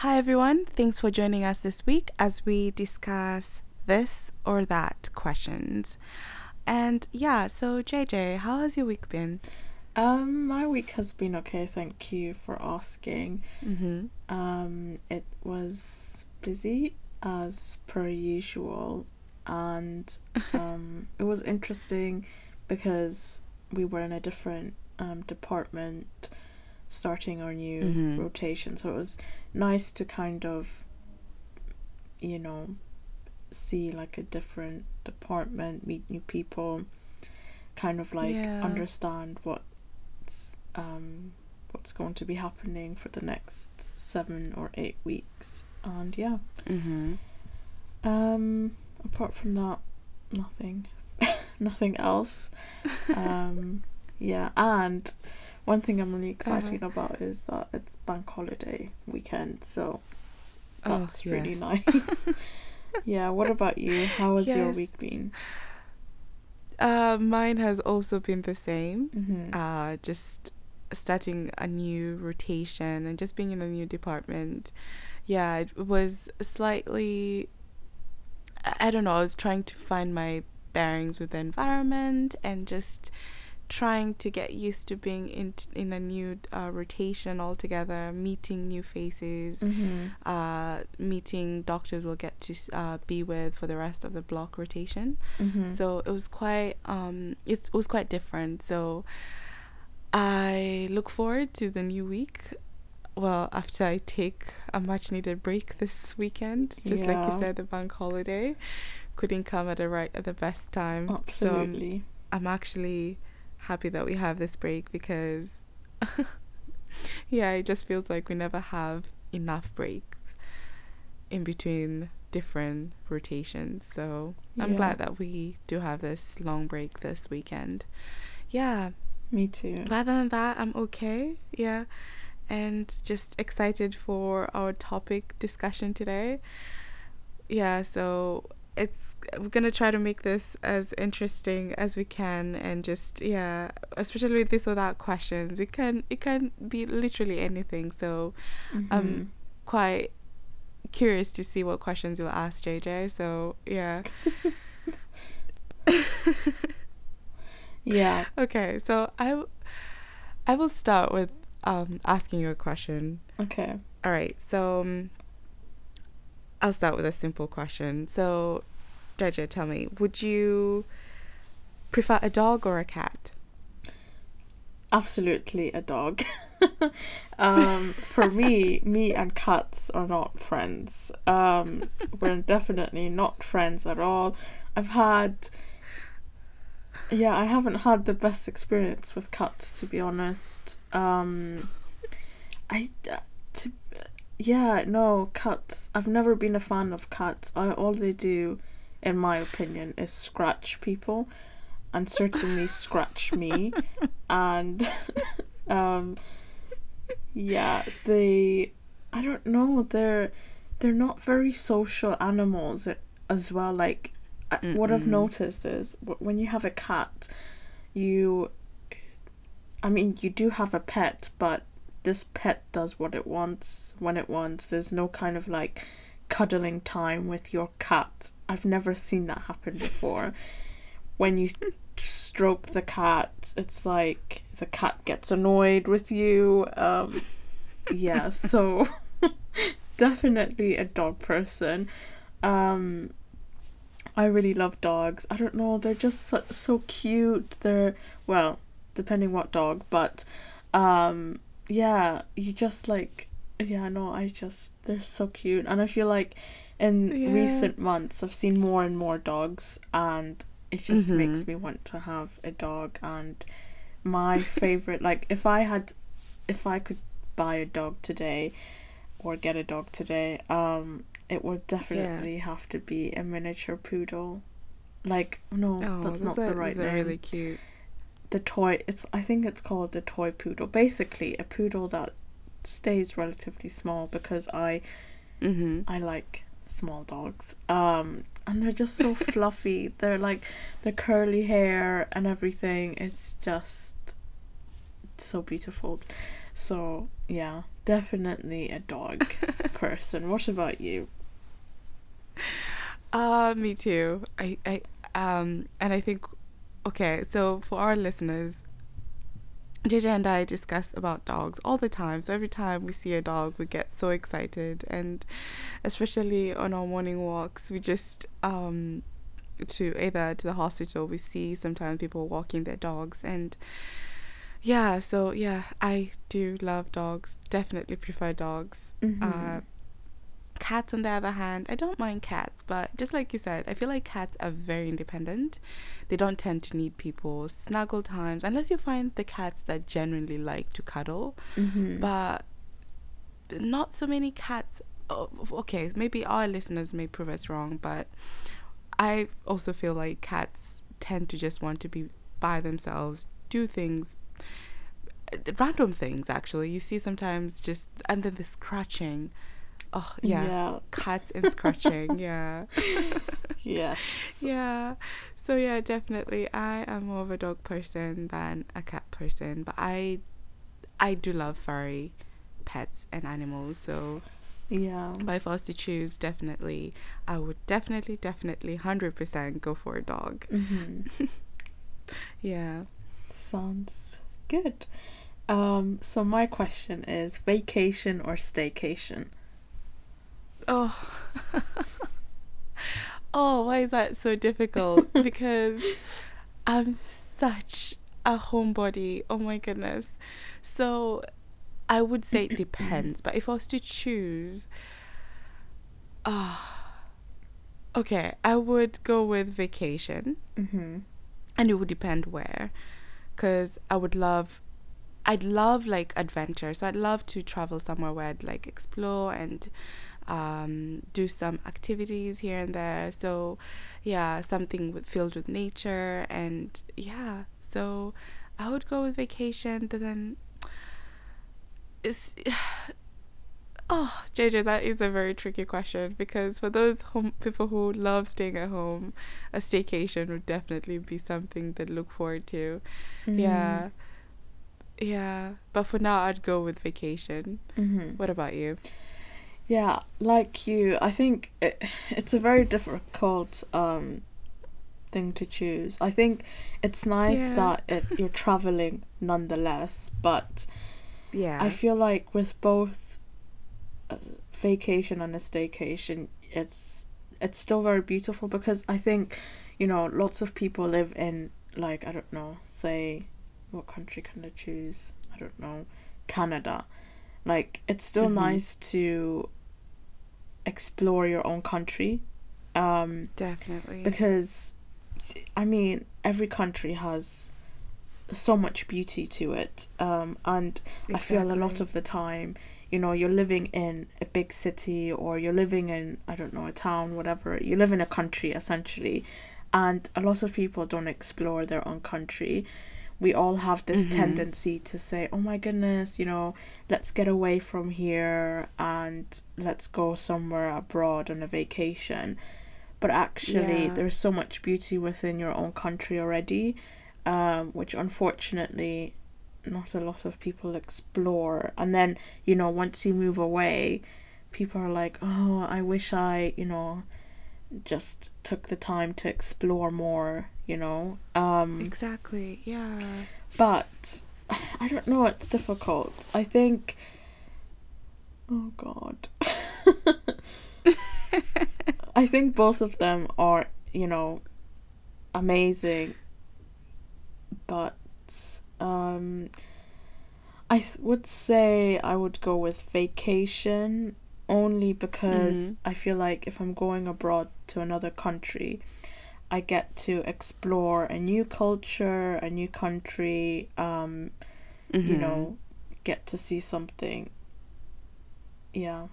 Hi, everyone. Thanks for joining us this week as we discuss this or that questions. And yeah, so JJ, how has your week been? Um, my week has been okay. Thank you for asking. Mm-hmm. Um, it was busy as per usual, and um, it was interesting because we were in a different um, department starting our new Mhm. rotation. So it was nice to kind of, you know, see like a different department, meet new people, kind of like Yeah. understand what's um what's going to be happening for the next seven or eight weeks. And yeah. Mm-hmm. Um apart from that, nothing. nothing else. Um yeah, and one thing I'm really excited about is that it's bank holiday weekend, so Oh, that's really nice. yeah, what about you? How has your week been? Uh, mine has also been the same. Mm-hmm. Uh, just starting a new rotation and just being in a new department. Yeah, it was slightly. I don't know. I was trying to find my bearings with the environment and just trying to get used to being in in a new uh, rotation altogether, meeting new faces, mm-hmm. uh, meeting doctors we'll get to uh, be with for the rest of the block rotation. Mm-hmm. So it was quite um it was quite different. So I look forward to the new week. Well, after I take a much needed break this weekend, just like you said, the bank holiday couldn't come at the right at the best time. So I'm, Absolutely. I'm actually happy that we have this break because yeah, it just feels like we never have enough breaks in between different rotations. So I'm Yeah. glad that we do have this long break this weekend. Yeah. Me too. But other than that, I'm okay. Yeah. And just excited for our topic discussion today. Yeah, so it's we're gonna try to make this as interesting as we can and just yeah, especially with this without questions. It can it can be literally anything. So um quite curious to see what questions you'll ask JJ. So yeah. yeah. Okay, so I w- I will start with um asking you a question. Okay. All right, so um, I'll start with a simple question. So, JJ, tell me, would you prefer a dog or a cat? Absolutely a dog. um, for me, me and cats are not friends. Um, we're definitely not friends at all. I've had, yeah, I haven't had the best experience with cats to be honest. Um, I, to, yeah, no cats. I've never been a fan of cats. I, all they do, in my opinion, is scratch people, and certainly scratch me. And um yeah they i don't know they're they're not very social animals as well. Like I, what i've noticed is when you have a cat you i mean you do have a pet but this pet does what it wants when it wants. There's no kind of like cuddling time with your cat. I've never seen that happen before. When you stroke the cat it's like the cat gets annoyed with you. Um yeah so definitely a dog person. Um i really love dogs. I don't know they're just so, so cute. They're well depending what dog but um yeah you just like yeah no i just they're so cute and i feel like in Yeah. recent months i've seen more and more dogs and it just Mhm. makes me want to have a dog and my favorite like if i had if i could buy a dog today or get a dog today um it would definitely have to be a miniature poodle like no Oh, that's not are- the right name really cute. the toy it's i think it's called the toy poodle basically a poodle that stays relatively small because i Mm-hmm. i like small dogs um and they're just so fluffy they're like the curly hair and everything it's just so beautiful So yeah, definitely a dog person. What about you? Uh, me too. I, I, um, and I think, okay, so for our listeners, JJ and I discuss about dogs all the time. So every time we see a dog, we get so excited, and especially on our morning walks, we just um, to either to the hospital, we see sometimes people walking their dogs, and yeah, so yeah, I do love dogs. Definitely prefer dogs. Mm-hmm. Uh, cats, on the other hand, I don't mind cats, but just like you said, I feel like cats are very independent. They don't tend to need people snuggle times unless you find the cats that genuinely like to cuddle. Mm-hmm. But not so many cats. Oh, okay, maybe our listeners may prove us wrong, but I also feel like cats tend to just want to be by themselves, do things random things actually you see sometimes just and then the scratching oh yeah, Yeah. cats and scratching yeah yes. yeah so yeah definitely i am more of a dog person than a cat person but i i do love furry pets and animals so Yeah. but if i was to choose definitely i would definitely definitely 100% go for a dog Mm-hmm. yeah Sounds good. Um, so my question is vacation or staycation? Oh. oh, why is that so difficult? because I'm such a homebody. Oh my goodness. So I would say it depends, but if I was to choose ah okay, I would go with vacation Mm-hmm. and it would depend where because i would love i'd love like adventure so i'd love to travel somewhere where i'd like explore and um, do some activities here and there so yeah something with, filled with nature and yeah so i would go with vacation but then it's oh jj that is a very tricky question because for those home people who love staying at home a staycation would definitely be something they look forward to yeah. Yeah. But for now, I'd go with vacation. Mm-hmm. What about you? Yeah, like you, I think it, it's a very difficult um thing to choose. I think it's nice Yeah. that it, you're traveling nonetheless, but Yeah. I feel like with both vacation and a staycation, it's it's still very beautiful because I think, you know, lots of people live in like I don't know, say, what country can I choose? I don't know, Canada. Like it's still Mhm. nice to explore your own country, um, Definitely. because, I mean, every country has so much beauty to it, um, and I feel a lot of the time, you know, you're living in a big city or you're living in, I don't know, a town, whatever. You live in a country essentially. And a lot of people don't explore their own country. We all have this Mhm. tendency to say, oh my goodness, you know, let's get away from here and let's go somewhere abroad on a vacation. But actually, Yeah. there's so much beauty within your own country already, um, which unfortunately not a lot of people explore. And then, you know, once you move away, people are like, oh, I wish I, you know, just took the time to explore more, you know. Um, Exactly. Yeah. but I don't know, it's difficult. I think. Oh, God. I think both of them are, you know, amazing. But um, I th- would say I would go with vacation only because Mhm. I feel like if I'm going abroad to another country, I get to explore a new culture, a new country, um, you Mhm. know, get to see something, yeah,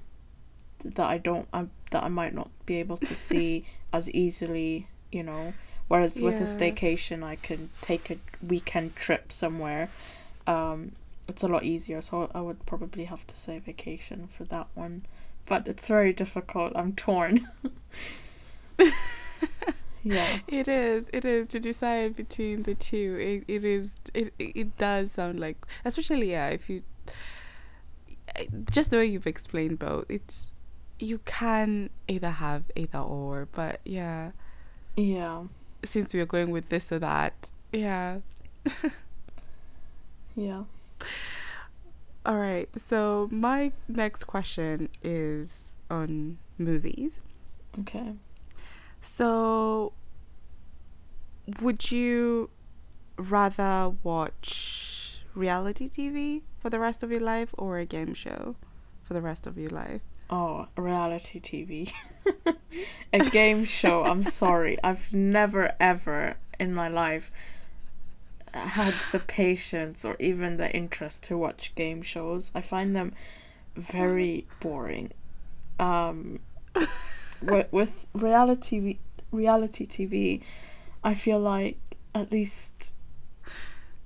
that I don't, I, that I might not be able to see as easily, you know. Whereas with a Yeah. staycation, I can take a weekend trip somewhere. Um, it's a lot easier, so I would probably have to say vacation for that one. But it's very difficult. I'm torn. yeah. It is. It is to decide between the two. It, it is. It it does sound like, especially yeah. If you, eh, just the way you've explained both, it's you can either have either or, but yeah, Yeah. since we are going with this or that, yeah. Yeah. All right. So my next question is on movies. Okay. So would you rather watch reality TV for the rest of your life or a game show for the rest of your life? Oh, reality TV. a game show. I'm sorry. I've never ever in my life had the patience or even the interest to watch game shows. I find them very boring. Um with, with reality reality TV, I feel like at least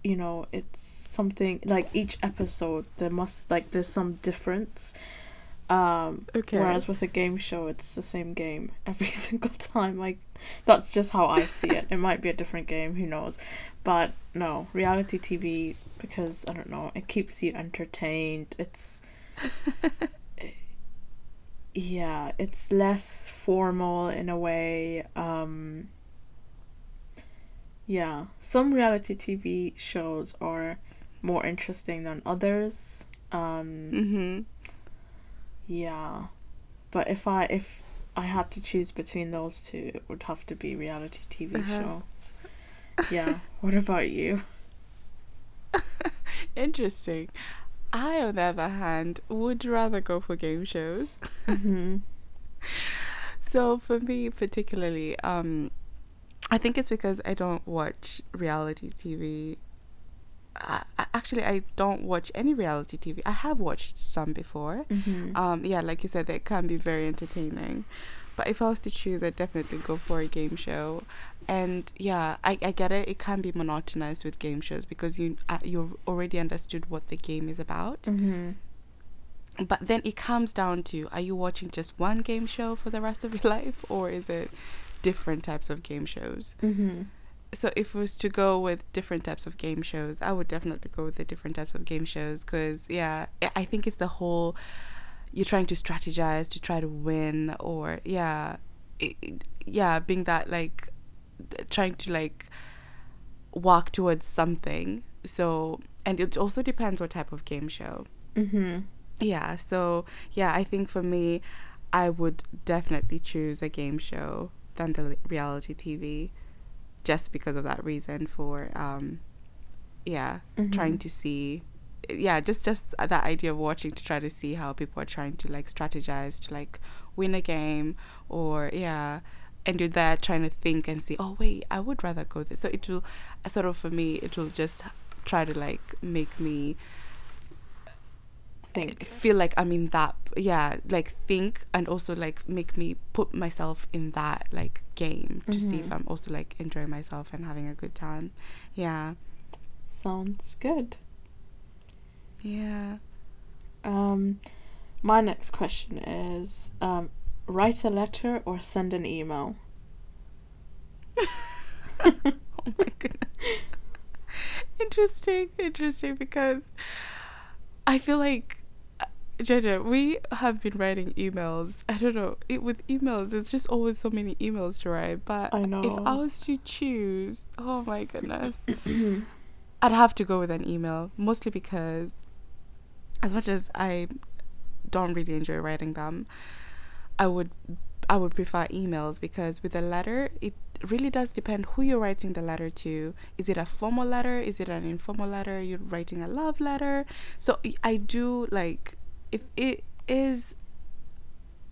you know, it's something like each episode there must like there's some difference. Um Okay. Whereas with a game show, it's the same game every single time. Like, that's just how I see it. It might be a different game, who knows? But no, reality TV, because I don't know, it keeps you entertained. It's. yeah, it's less formal in a way. Um, yeah, some reality TV shows are more interesting than others. Um, mm-hmm. yeah. But if I if I had to choose between those two, it would have to be reality TV Uh-huh. shows. Yeah. what about you? Interesting. I, on the other hand, would rather go for game shows. hmm So for me, particularly, um, I think it's because I don't watch reality TV. I, I- actually, I don't watch any reality TV. I have watched some before. hmm Um, yeah, like you said, they can be very entertaining. But if I was to choose, I'd definitely go for a game show. And yeah, I, I get it. It can be monotonized with game shows because you uh, you already understood what the game is about. hmm But then it comes down to are you watching just one game show for the rest of your life or is it different types of game shows? hmm So if it was to go with different types of game shows, I would definitely go with the different types of game shows because yeah, I think it's the whole you're trying to strategize to try to win or yeah, it, it- yeah, being that like trying to like walk towards something. So and it also depends what type of game show. hmm Yeah, so yeah, I think for me, I would definitely choose a game show than the reality TV, just because of that reason. For um, yeah, trying to see, yeah, just just that idea of watching to try to see how people are trying to like strategize to like win a game, or yeah, and you're there trying to think and see, oh wait, I would rather go this. So it will, sort of for me, it will just try to like make me Think. feel like I'm in that yeah like think and also like make me put myself in that like game to see if Mhm. I'm also like enjoying myself and having a good time yeah Sounds good. Yeah Um, my next question is um, write a letter or send an email. oh my goodness interesting interesting because I feel like uh, JJ, we have been writing emails. I don't know. It with emails, there's just always so many emails to write. But I know. if. I was to choose, oh my goodness, I'd have to go with an email, mostly because as much as I don't really enjoy writing them, I would I would prefer emails because with a letter it really does depend who you're writing the letter to. Is it a formal letter? Is it an informal letter? You're writing a love letter. So I do like if it is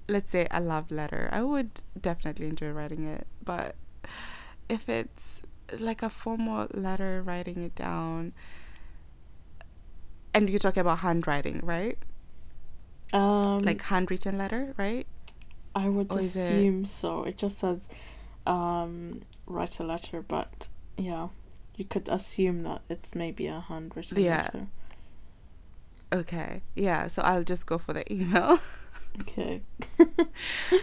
let's say a love letter, I would definitely enjoy writing it. But if it's like a formal letter, writing it down, and you're talking about handwriting, right? Um, Like handwritten letter, right? I would or is it- assume so. It just says um, write a letter, but yeah, you could assume that it's maybe a handwritten Yeah. letter. Okay, yeah. So I'll just go for the email. Okay.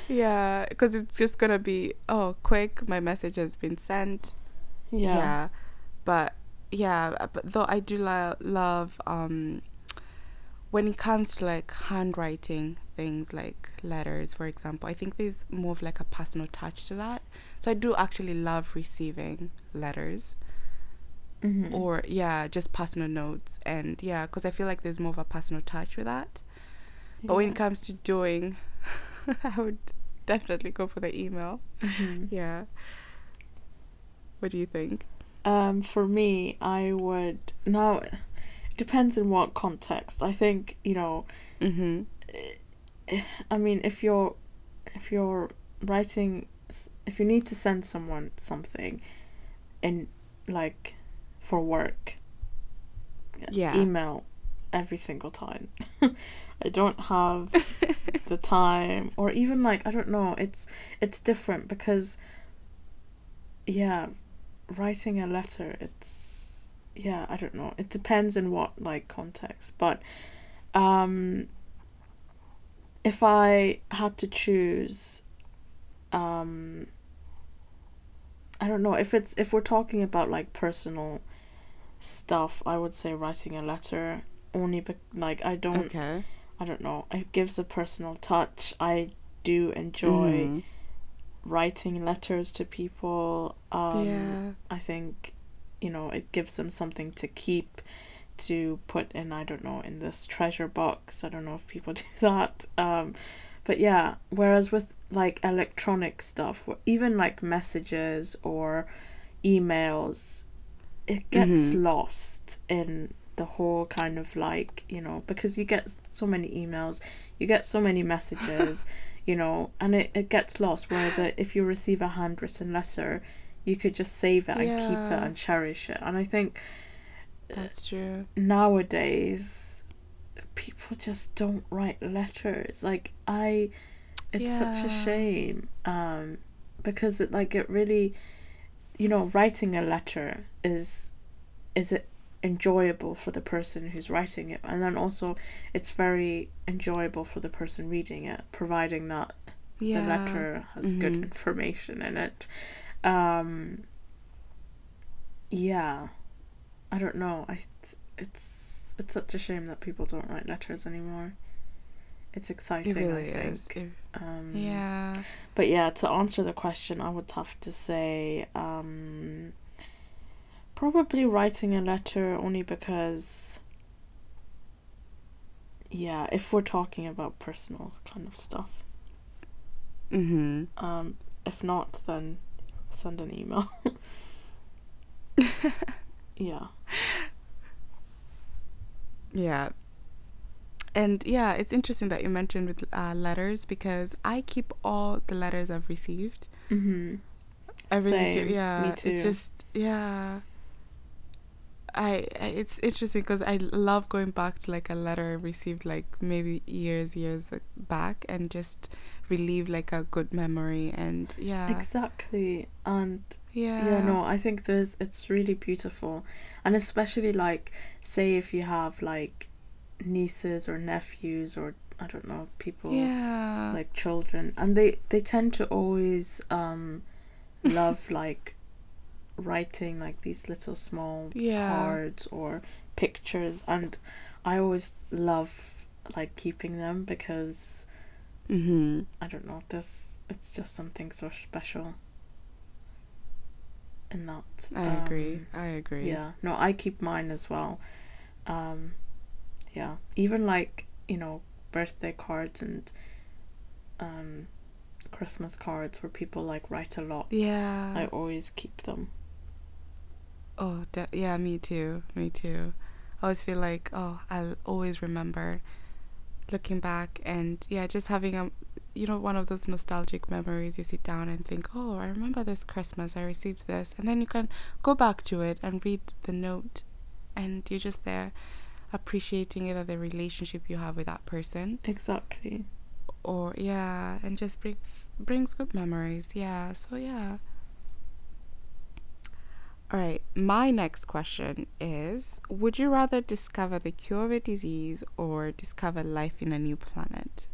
yeah, because it's just gonna be oh quick. My message has been sent. Yeah. but yeah, but though I do lo- love um when it comes to like handwriting things like letters for example i think there's more of like a personal touch to that. So i do actually love receiving letters. Mhm. or yeah just personal notes. And yeah because i feel like there's more of a personal touch with that. But when it comes to doing i would definitely go for the email. Mhm. yeah. What do you think Um, for me, I would now. It depends in what context. I think you know. mm-hmm I mean, if you're, if you're writing, if you need to send someone something, in like, for work. Yeah. Email, every single time. I don't have the time, or even like I don't know. It's it's different because. Yeah, writing a letter. It's yeah. I don't know. It depends in what like context, but, um. If I had to choose, um. I don't know if it's if we're talking about like personal stuff. I would say writing a letter only, be- like I don't okay I don't know. It gives a personal touch. I do enjoy Mhm. Writing letters to people. Um, yeah I think, you know, it gives them something to keep, to put in. I don't know in this treasure box. I don't know if people do that. Um, but yeah. Whereas with like electronic stuff, even like messages or emails, it gets Mhm. lost in the whole kind of like you know because you get so many emails you get so many messages you know and it, it gets lost whereas uh, if you receive a handwritten letter you could just save it and keep it and cherish it. And i think that's true. nowadays people just don't write letters. Like i it's such a shame um because it like it really you know writing a letter is is it enjoyable for the person who's writing it. And then also it's very enjoyable for the person reading it providing that yeah. the letter has good Mhm. information in it. Um yeah. I don't know. I it's it's such a shame that people don't write letters anymore. It's it exciting really i think. is. It- um yeah. but yeah to answer the question i would have to say um probably writing a letter only because yeah if we're talking about personal kind of stuff mm-hmm um if not then send an email yeah Yeah. And yeah, it's interesting that you mentioned with uh, letters because I keep all the letters I've received. mm-hmm I really do. Yeah. me too It's just yeah. I it's interesting because I love going back to like a letter I received like maybe years years back and just relieve like a good memory and yeah. Exactly and yeah yeah. no i think there's it's really beautiful. And especially like say if you have like nieces or nephews or i don't know people yeah. like children and they they tend to always um love like writing like these little small Yeah. cards or pictures and i always love like keeping them because mm-hmm. I don't know this it's just something so special in that I agree. Um, I agree. yeah. No i keep mine as well. Um yeah. Even like you know birthday cards and um christmas cards where people like write a lot yeah. I always keep them Oh, de- yeah, me too. Me too. I always feel like, oh, I'll always remember looking back and yeah, just having a, you know, one of those nostalgic memories. You sit down and think, oh, I remember this Christmas I received this, and then you can go back to it and read the note, and you're just there appreciating either the relationship you have with that person exactly or yeah and just brings brings good memories yeah so yeah all right my next question is would you rather discover the cure of a disease or discover life in a new planet?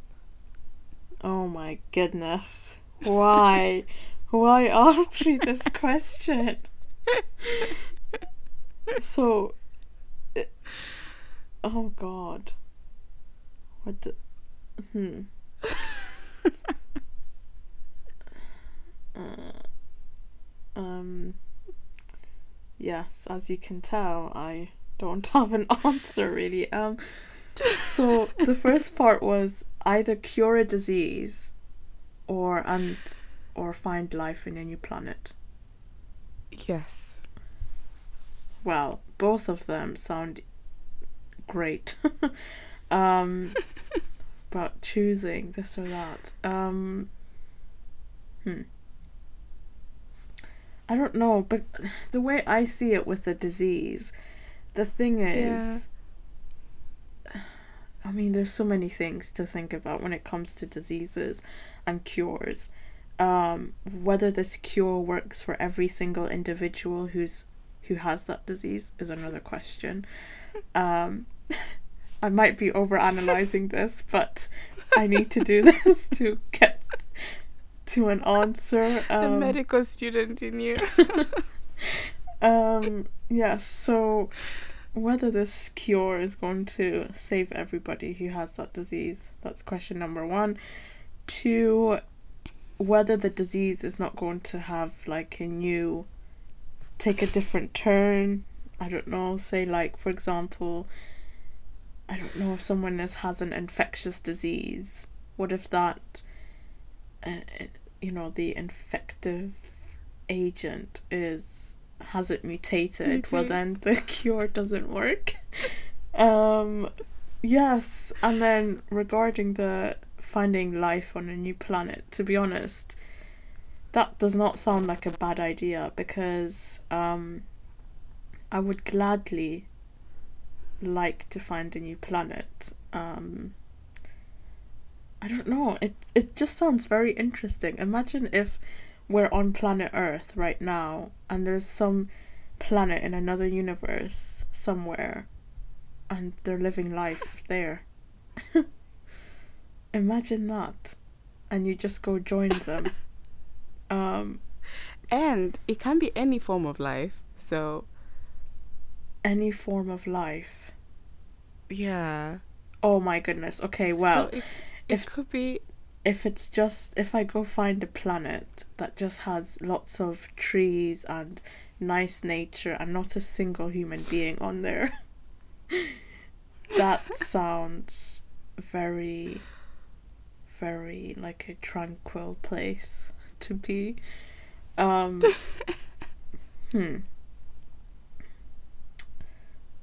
Oh my goodness. Why? Why asked me this question? So it- oh god. What the hmm. uh, um yes, as you can tell, I don't have an answer really. Um so the first part was either cure a disease or and or find life in a new planet. Yes. Well, both of them sound great. um but choosing this or that. Um hmm. I don't know, but the way I see it with the disease, the thing is I mean, there's so many things to think about when it comes to diseases and cures. Um, whether this cure works for every single individual who's who has that disease is another question. Um, I might be over analyzing this, but I need to do this to get to an answer. the Um, medical student in you. um, yes, so whether this cure is going to save everybody who has that disease, that's question number one. Two, whether the disease is not going to have like a new, take a different turn. I don't know, say like, for example, I don't know if someone is, has an infectious disease. What if that, uh, you know, the infective agent is has it mutated? Well then the cure doesn't work. Um yes and then regarding the finding life on a new planet to be honest that does not sound like a bad idea because um i would gladly like to find a new planet um i don't know it it just sounds very interesting imagine if we're on planet Earth right now, and there's some planet in another universe somewhere, and they're living life there. Imagine that, and you just go join them. Um, and it can be any form of life. So any form of life. yeah. Oh my goodness. Okay, well, so it, it if- could be if it's just if I go find a planet that just has lots of trees and nice nature and not a single human being on there, that sounds very, very like a tranquil place to be. Um, hmm.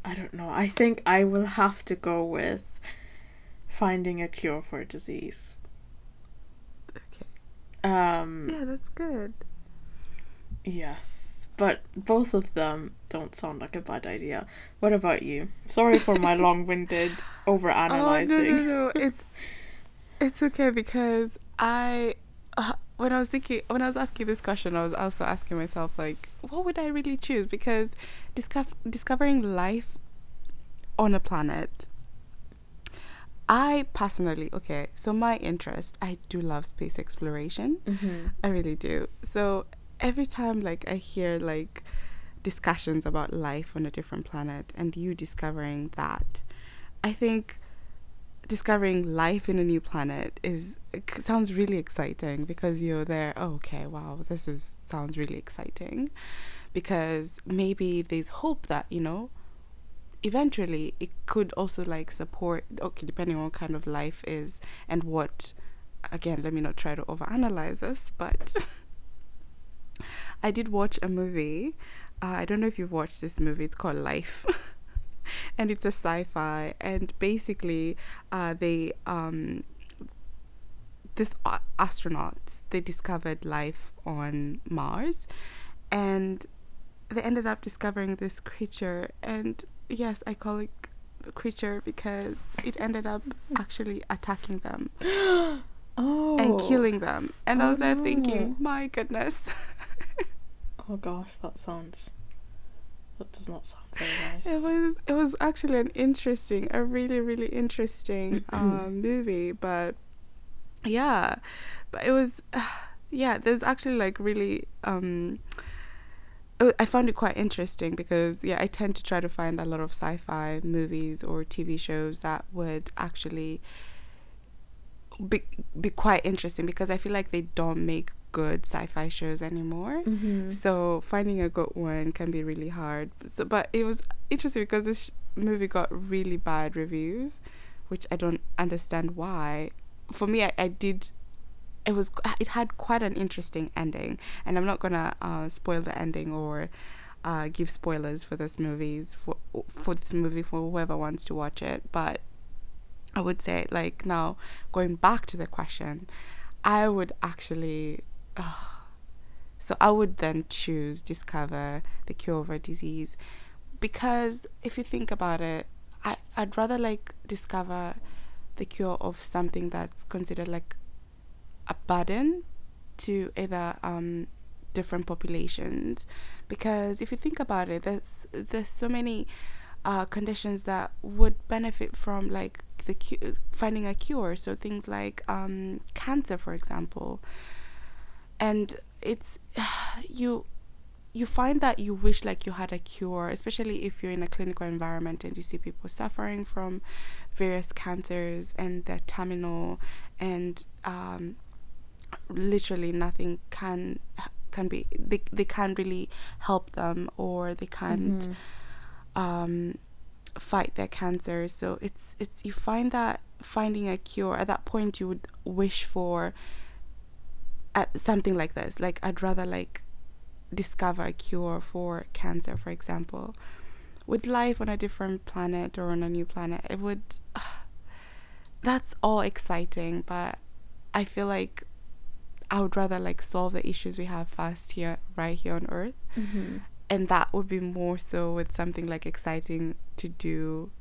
I don't know. I think I will have to go with finding a cure for a disease. okay. Um, Yeah, that's good. Yes, but both of them don't sound like a bad idea. What about you? Sorry for my long-winded over Oh no no no! It's it's okay because I uh, when I was thinking when I was asking this question, I was also asking myself like, what would I really choose? Because discover discovering life on a planet. I personally okay, so my interest, I do love space exploration. Mm-hmm. I really do. So every time like I hear like discussions about life on a different planet and you discovering that, I think discovering life in a new planet is sounds really exciting because you're there. Oh, okay, wow, this is sounds really exciting because maybe there's hope that you know eventually it could also like support okay depending on what kind of life is and what again let me not try to overanalyze this but i did watch a movie. Uh, i don't know if you've watched this movie. It's called life. And it's a sci-fi. And basically uh, they um this a- astronauts they discovered life on mars. And they ended up discovering this creature. And yes i call it c- creature because it ended up actually attacking them Oh. and killing them and i Oh, was there thinking my goodness Oh gosh, that sounds. That does not sound very nice. it was it was actually an interesting a really really interesting um, movie but yeah but it was yeah there's actually like really um uh, I found it quite interesting because yeah I tend to try to find a lot of sci-fi movies or TV shows that would actually be be quite interesting because I feel like they don't make good sci-fi shows anymore. Mm-hmm. So finding a good one can be really hard. So, but it was interesting because this sh- movie got really bad reviews, which I don't understand why. For me, I, I did. It was it had quite an interesting ending, and I'm not gonna uh, spoil the ending or uh, give spoilers for this movies for for this movie for whoever wants to watch it. But I would say like now going back to the question, I would actually so I would then choose discover the cure of a disease because if you think about it, I, I'd rather like discover the cure of something that's considered like a burden to either um, different populations. Because if you think about it there's there's so many uh, conditions that would benefit from like the cu- finding a cure. So things like um, cancer for example. And it's you you find that you wish like you had a cure especially if you're in a clinical environment and you see people suffering from various cancers and they're terminal and um, literally nothing can can be they, they can't really help them or they can't Mm-hmm. um, fight their cancer. So it's it's you find that finding a cure at that point you would wish for at something like this. Like i'd rather like discover a cure for cancer for example. With life on a different planet or on a new planet it would that's all exciting but i feel like i would rather like solve the issues we have first here right here on earth Mm-hmm. and that would be more so with something like exciting to do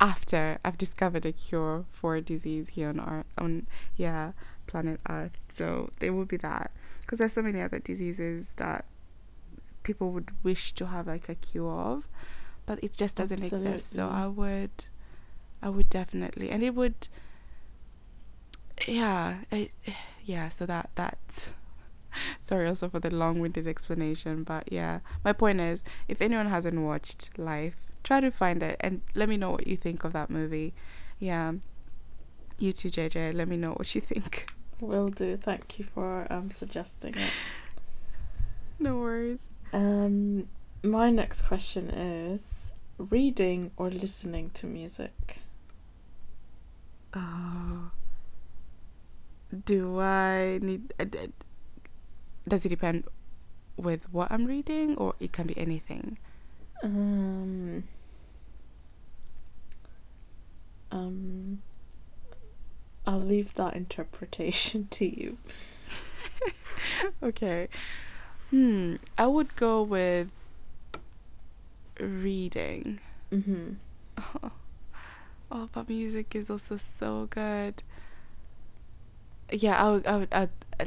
after I've discovered a cure for a disease here on our on yeah planet Earth. So there would be that because there's so many other diseases that people would wish to have like a cure of, but it just doesn't exist. So I would, I would definitely, and it would, yeah, I, yeah. So that that's sorry also for the long-winded explanation but yeah my point is if anyone hasn't watched life try to find it and let me know what you think of that movie yeah you too jj let me know what you think Will do. Thank you for um suggesting it. no worries Um, my next question is reading or listening to music. oh do i need uh, does it depend with what i'm reading or it can be anything Um. Um. I'll leave that interpretation to you. okay. Hmm. I would go with reading. Mm-hmm. Oh, but music is also so good. Yeah, I would. I would. I'd, uh,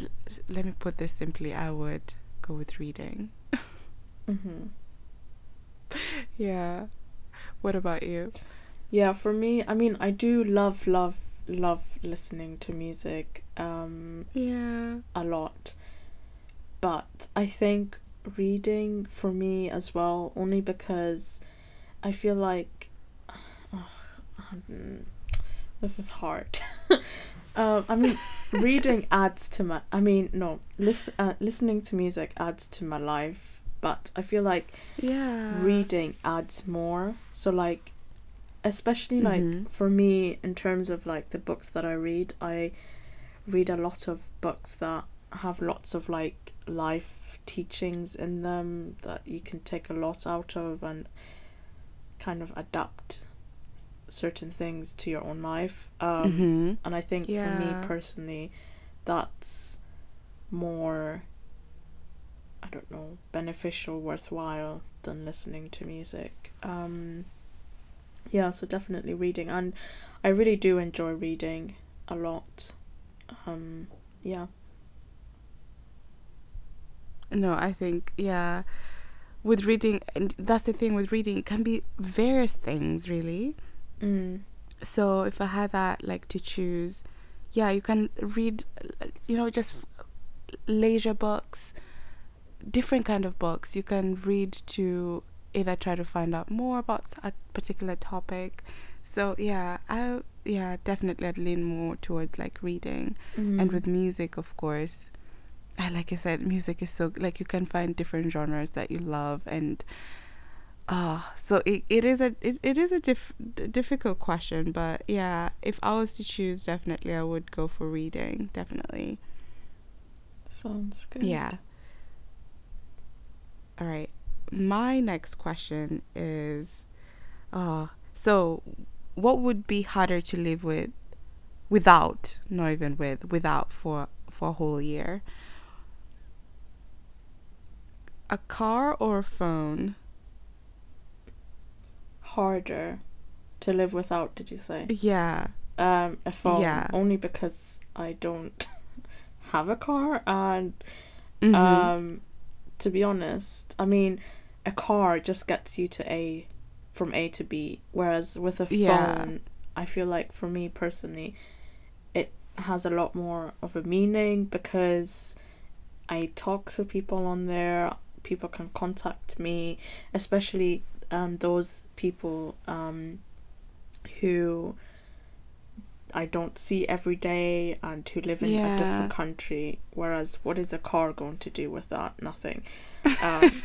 let me put this simply. I would go with reading. Mm-hmm. Yeah. What about you? Yeah, for me, I mean, I do love, love, love listening to music um, Yeah. a lot. But I think reading for me as well, only because I feel like. um, this is hard. um, I mean, reading adds to my. I mean, no, listen, uh, listening to music adds to my life, but I feel like Yeah. reading adds more. So like especially like Mhm. for me in terms of like the books that I read, I read a lot of books that have lots of like life teachings in them that you can take a lot out of and kind of adapt certain things to your own life. Um Mhm. and I think for me personally, that's more, I don't know, beneficial, worthwhile than listening to music. Um, yeah, so definitely reading. And I really do enjoy reading a lot. Um, yeah. No, I think yeah. With reading, and that's the thing with reading. It can be various things, really. Mm. so if i had that like to choose yeah you can read you know just leisure books different kind of books you can read to either try to find out more about a particular topic so yeah i yeah, definitely I'd lean more towards like reading. Mm. And with music, of course, like I said, music is so like you can find different genres that you love and ah so it, it is a it, it is a diff- difficult question but yeah if i was to choose definitely i would go for reading definitely. Sounds good. yeah. All right my next question is uh so what would be harder to live with without not even with without for for a whole year? A car or a phone Harder to live without. Did you say? yeah Um, a phone. Yeah. Only because I don't have a car, and Mhm. um, to be honest, I mean, a car just gets you to A, from A to B. Whereas with a phone, Yeah. I feel like for me personally, it has a lot more of a meaning because I talk to people on there. People can contact me, especially um, those people um, who I don't see every day and who live in Yeah. a different country. Whereas, what is a car going to do with that? Nothing. Um,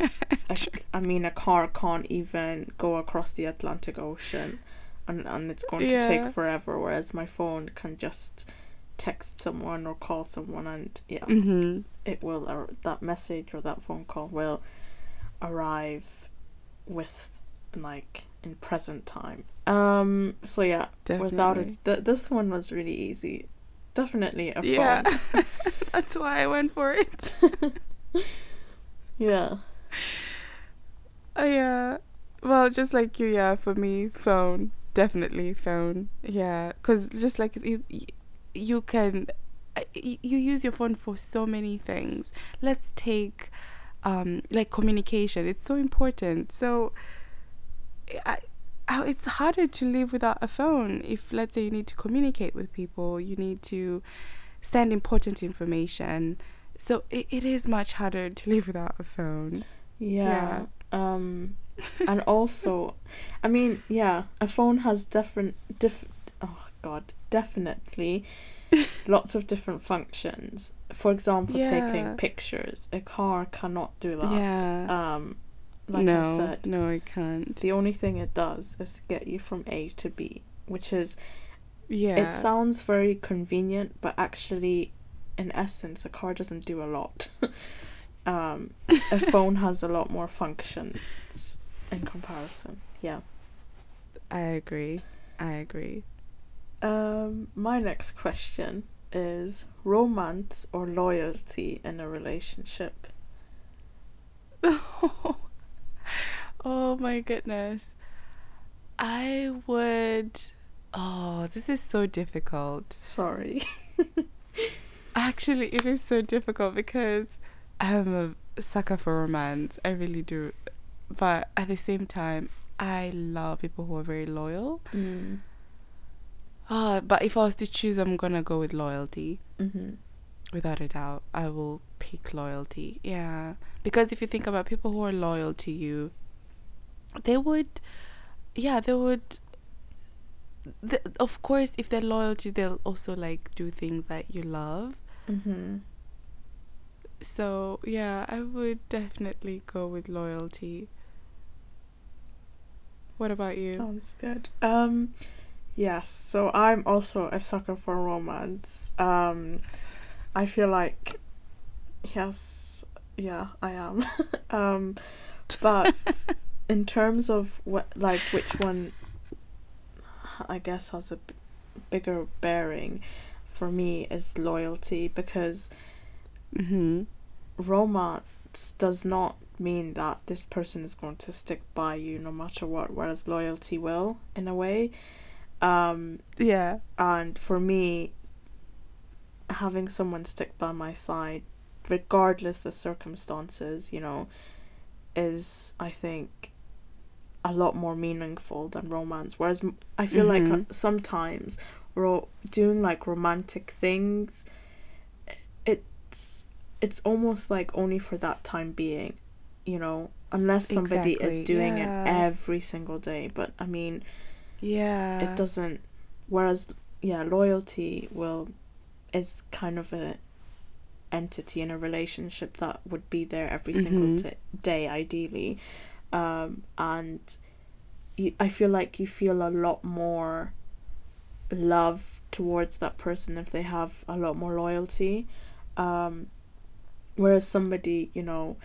I, I mean, a car can't even go across the Atlantic Ocean, and and it's going to take forever. Whereas my phone can just text someone or call someone, and yeah, Mhm. it will that message or that phone call will arrive with like in present time. Um. So yeah, without it, th- this one was really easy. Definitely a phone. Yeah. That's why I went for it. Yeah. Oh yeah. Well, just like you, yeah. For me, phone definitely phone. Yeah, because just like you, you, you can, uh, you use your phone for so many things. Let's take, um, like communication. It's so important. So, I. It's harder to live without a phone. If let's say you need to communicate with people, you need to send important information. So it, it is much harder to live without a phone. Yeah. Um and also I mean, yeah, a phone has different diff oh god, definitely lots of different functions. For example, Yeah. taking pictures. A car cannot do that. Yeah. Um like no, I said, no, I can't. the only thing it does is get you from A to B, which is Yeah, it sounds very convenient, but actually in essence a car doesn't do a lot. um a phone has a lot more functions in comparison. Yeah. I agree. I agree. Um, my next question is romance or loyalty in a relationship. oh my goodness. I would. Oh, this is so difficult. Sorry. Actually, it is so difficult because I'm a sucker for romance. I really do. But at the same time, I love people who are very loyal. Mm. Ah, but if I was to choose, I'm gonna go with loyalty. Mm-hmm. Without a doubt, I will pick loyalty. Yeah. Because if you think about people who are loyal to you, they would, yeah, they would. Of course, if they're loyal to you, they'll also like do things that you love. Mm-hmm. So, yeah, I would definitely go with loyalty. What about you? Sounds good. Um, yes. So I'm also a sucker for romance. Um, I feel like, yes, yeah, I am. um, but in terms of what, like, which one, I guess has a b- bigger bearing, for me is loyalty because mm-hmm. romance does not mean that this person is going to stick by you no matter what whereas loyalty will in a way um Yeah. and for me having someone stick by my side regardless the circumstances you know is i think a lot more meaningful than romance whereas I feel like uh, sometimes ro- doing like romantic things it's it's almost like only for that time being you know unless somebody is doing yeah. it every single day but i mean Yeah. it doesn't whereas yeah, loyalty will is kind of a entity in a relationship that would be there every single Mhm. t- day ideally um and you, i feel like you feel a lot more love towards that person if they have a lot more loyalty um whereas somebody you know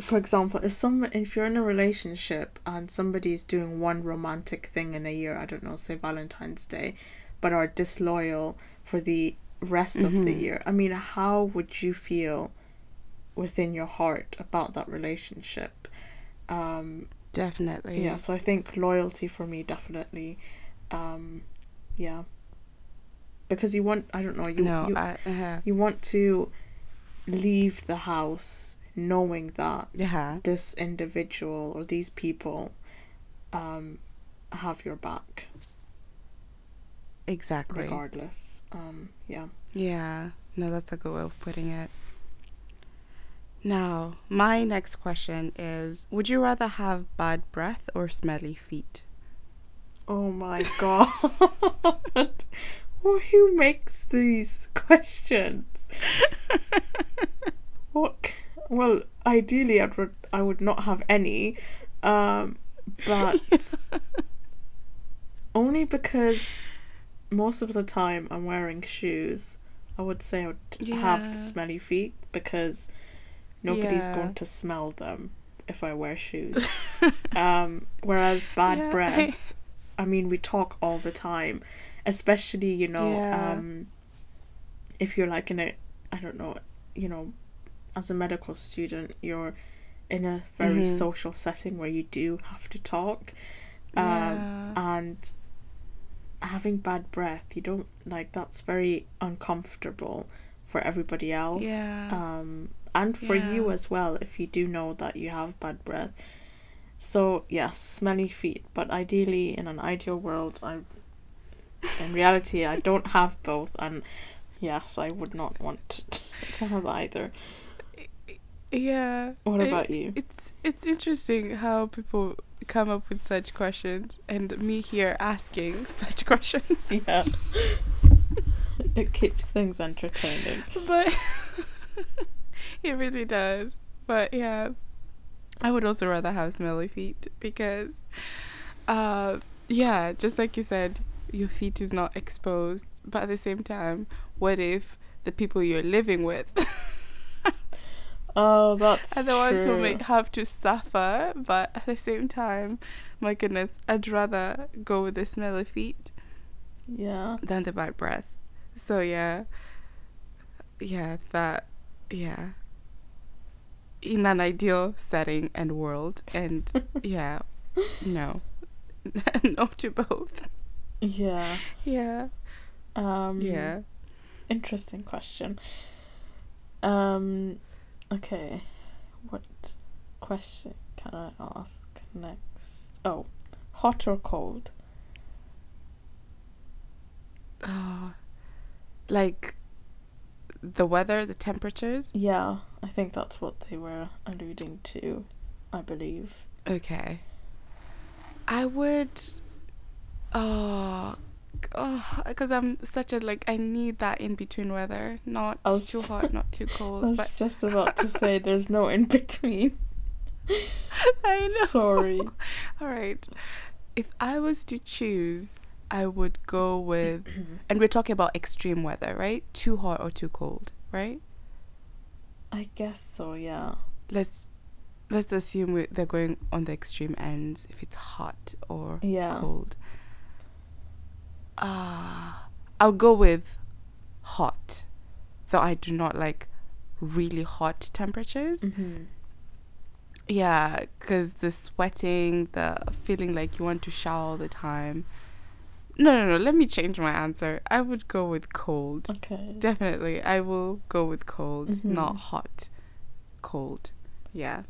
for example if some if you're in a relationship and somebody's doing one romantic thing in a year i don't know say valentine's day but are disloyal for the rest of the Mhm. year i mean how would you feel within your heart about that relationship um Definitely. yeah so i think loyalty for me definitely um yeah because you want i don't know you no, you, I, uh, you want to leave the house knowing that yeah. this individual or these people um have your back Exactly. regardless um yeah Yeah, no, that's a good way of putting it. Now, my next question is Would you rather have bad breath or smelly feet? oh my god who makes these questions what well ideally i'd would i would not have any um but only because most of the time I'm wearing shoes, I would say I would have the smelly feet because nobody's Yeah. going to smell them if I wear shoes. um, whereas bad Yeah, breath, I mean, we talk all the time, especially you know, Yeah. um, if you're like in a, I don't know, you know, as a medical student, you're in a very Mhm. social setting where you do have to talk, um, Yeah. and having bad breath, you don't like that's very uncomfortable for everybody else, Yeah. um, and for you as well if you do know that you have bad breath. So yes, smelly feet, but ideally in an ideal world, I in reality I don't have both, and yes, I would not want to have either. Yeah. What It- about you? It's it's interesting how people come up with such questions and me here asking such questions. Yeah, it keeps things entertaining. but it really does. But yeah, I would also rather have smelly feet because, uh, yeah, just like you said, your feet is not exposed. But at the same time, what if the people you're living with Oh, that's the ones who true. may have to suffer? But at the same time, my goodness, I'd rather go with the smell of feet Yeah. than the bad breath. So yeah, yeah, that, yeah. In an ideal setting and world, and yeah, no, no to both. Yeah. Yeah, Um, yeah. Interesting question. Um, okay. What question can I ask next? Oh, hot or cold? Oh, like the weather, the temperatures. Yeah, I think that's what they were alluding to, I believe. Okay. I would. Oh, oh, because I'm such a like. I need that in between weather, not was too hot, not too cold. I was But just about to say there's no in between. I know. Sorry. All right. If I was to choose, I would go with, and we're talking about extreme weather, right? Too hot or too cold, right? I guess so, yeah. Let's let's assume they're going on the extreme ends. If it's hot or Yeah. cold. Ah, I'll go with hot, though I do not like really hot temperatures. Mm-hmm. Yeah, because the sweating, the feeling like you want to shower all the time. No, no, no. Let me change my answer. I would go with cold. Okay. Definitely. I will go with cold, Mhm. not hot. Cold. Yeah.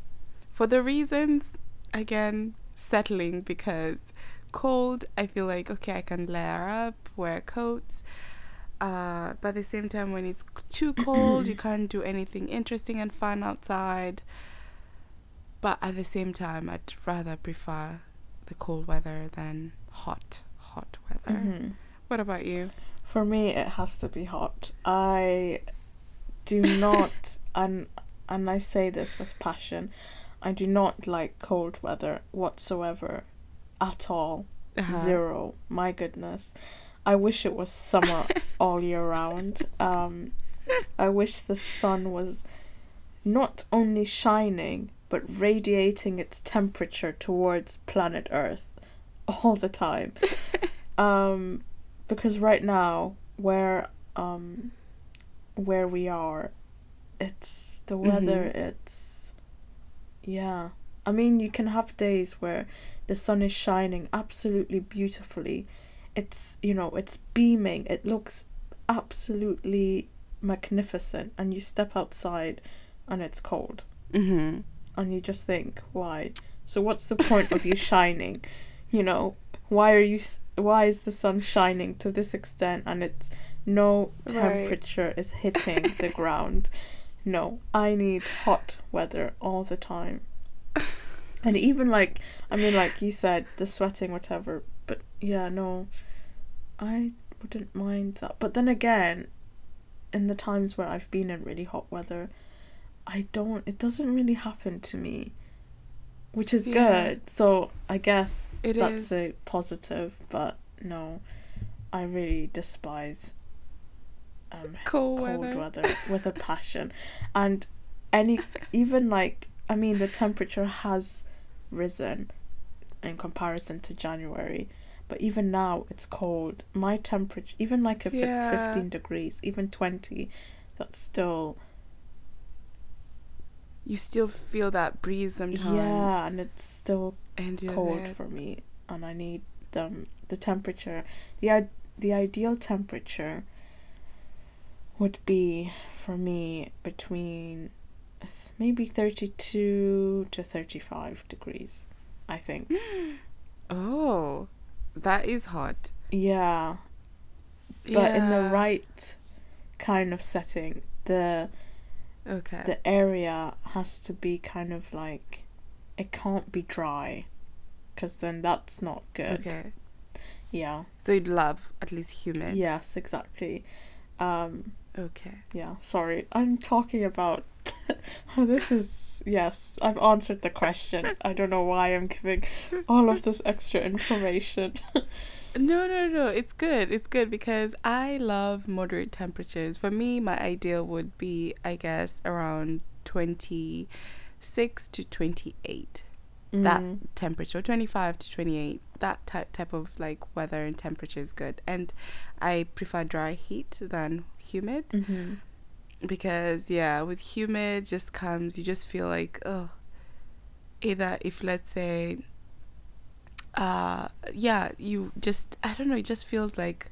For the reasons, again, settling because cold, I feel like, okay, I can layer up, wear coats. Uh, but at the same time, when it's too cold, you can't do anything interesting and fun outside. But at the same time, I'd rather prefer the cold weather than hot, hot weather. hmm What about you? For me, it has to be hot. I do not, and and I say this with passion, I do not like cold weather whatsoever, at all. Uh-huh. Zero. My goodness, I wish it was summer all year round. Um, I wish the sun was not only shining but radiating its temperature towards planet Earth all the time. um, because right now, where um, where we are, it's the weather. Mhm. It's yeah. I mean, you can have days where the sun is shining absolutely beautifully. It's you know it's beaming. It looks absolutely magnificent, and you step outside, and it's cold Mm-hmm. and you just think why so what's the point of you shining you know why are you why is the sun shining to this extent and it's no Right. temperature is hitting the ground no i need hot weather all the time and even like i mean like you said the sweating whatever but yeah no i wouldn't mind that but then again in the times where i've been in really hot weather I don't it doesn't really happen to me. Which is Yeah. good. So I guess It that's is. a positive, but no. I really despise um Cold, cold weather. weather with a passion. And any even like I mean the temperature has risen in comparison to January. But even now it's cold. My temperature even like if it's fifteen degrees, even twenty, that's still You still feel that breeze sometimes. Yeah, and it's still And cold there. for me, and I need them the temperature. the The ideal temperature would be for me between maybe thirty two to thirty five degrees. I think. Oh, that is hot. Yeah, but in the right kind of setting, the Okay. the area has to be kind of like it can't be dry, because then that's not good. okay. Yeah. So you'd love at least humid. Yes, exactly. Um, Okay. yeah, sorry. I'm talking about this is yes, I've answered the question. I don't know why I'm giving all of this extra information. No, no, no. It's good. It's good because I love moderate temperatures. For me, my ideal would be, I guess, around 26 to 28. That Mm, temperature, 25 to 28. That type type of like weather and temperature is good. And I prefer dry heat than humid mhm. because yeah, with humid just comes you just feel like oh either if let's say uh yeah, you just I don't know, it just feels like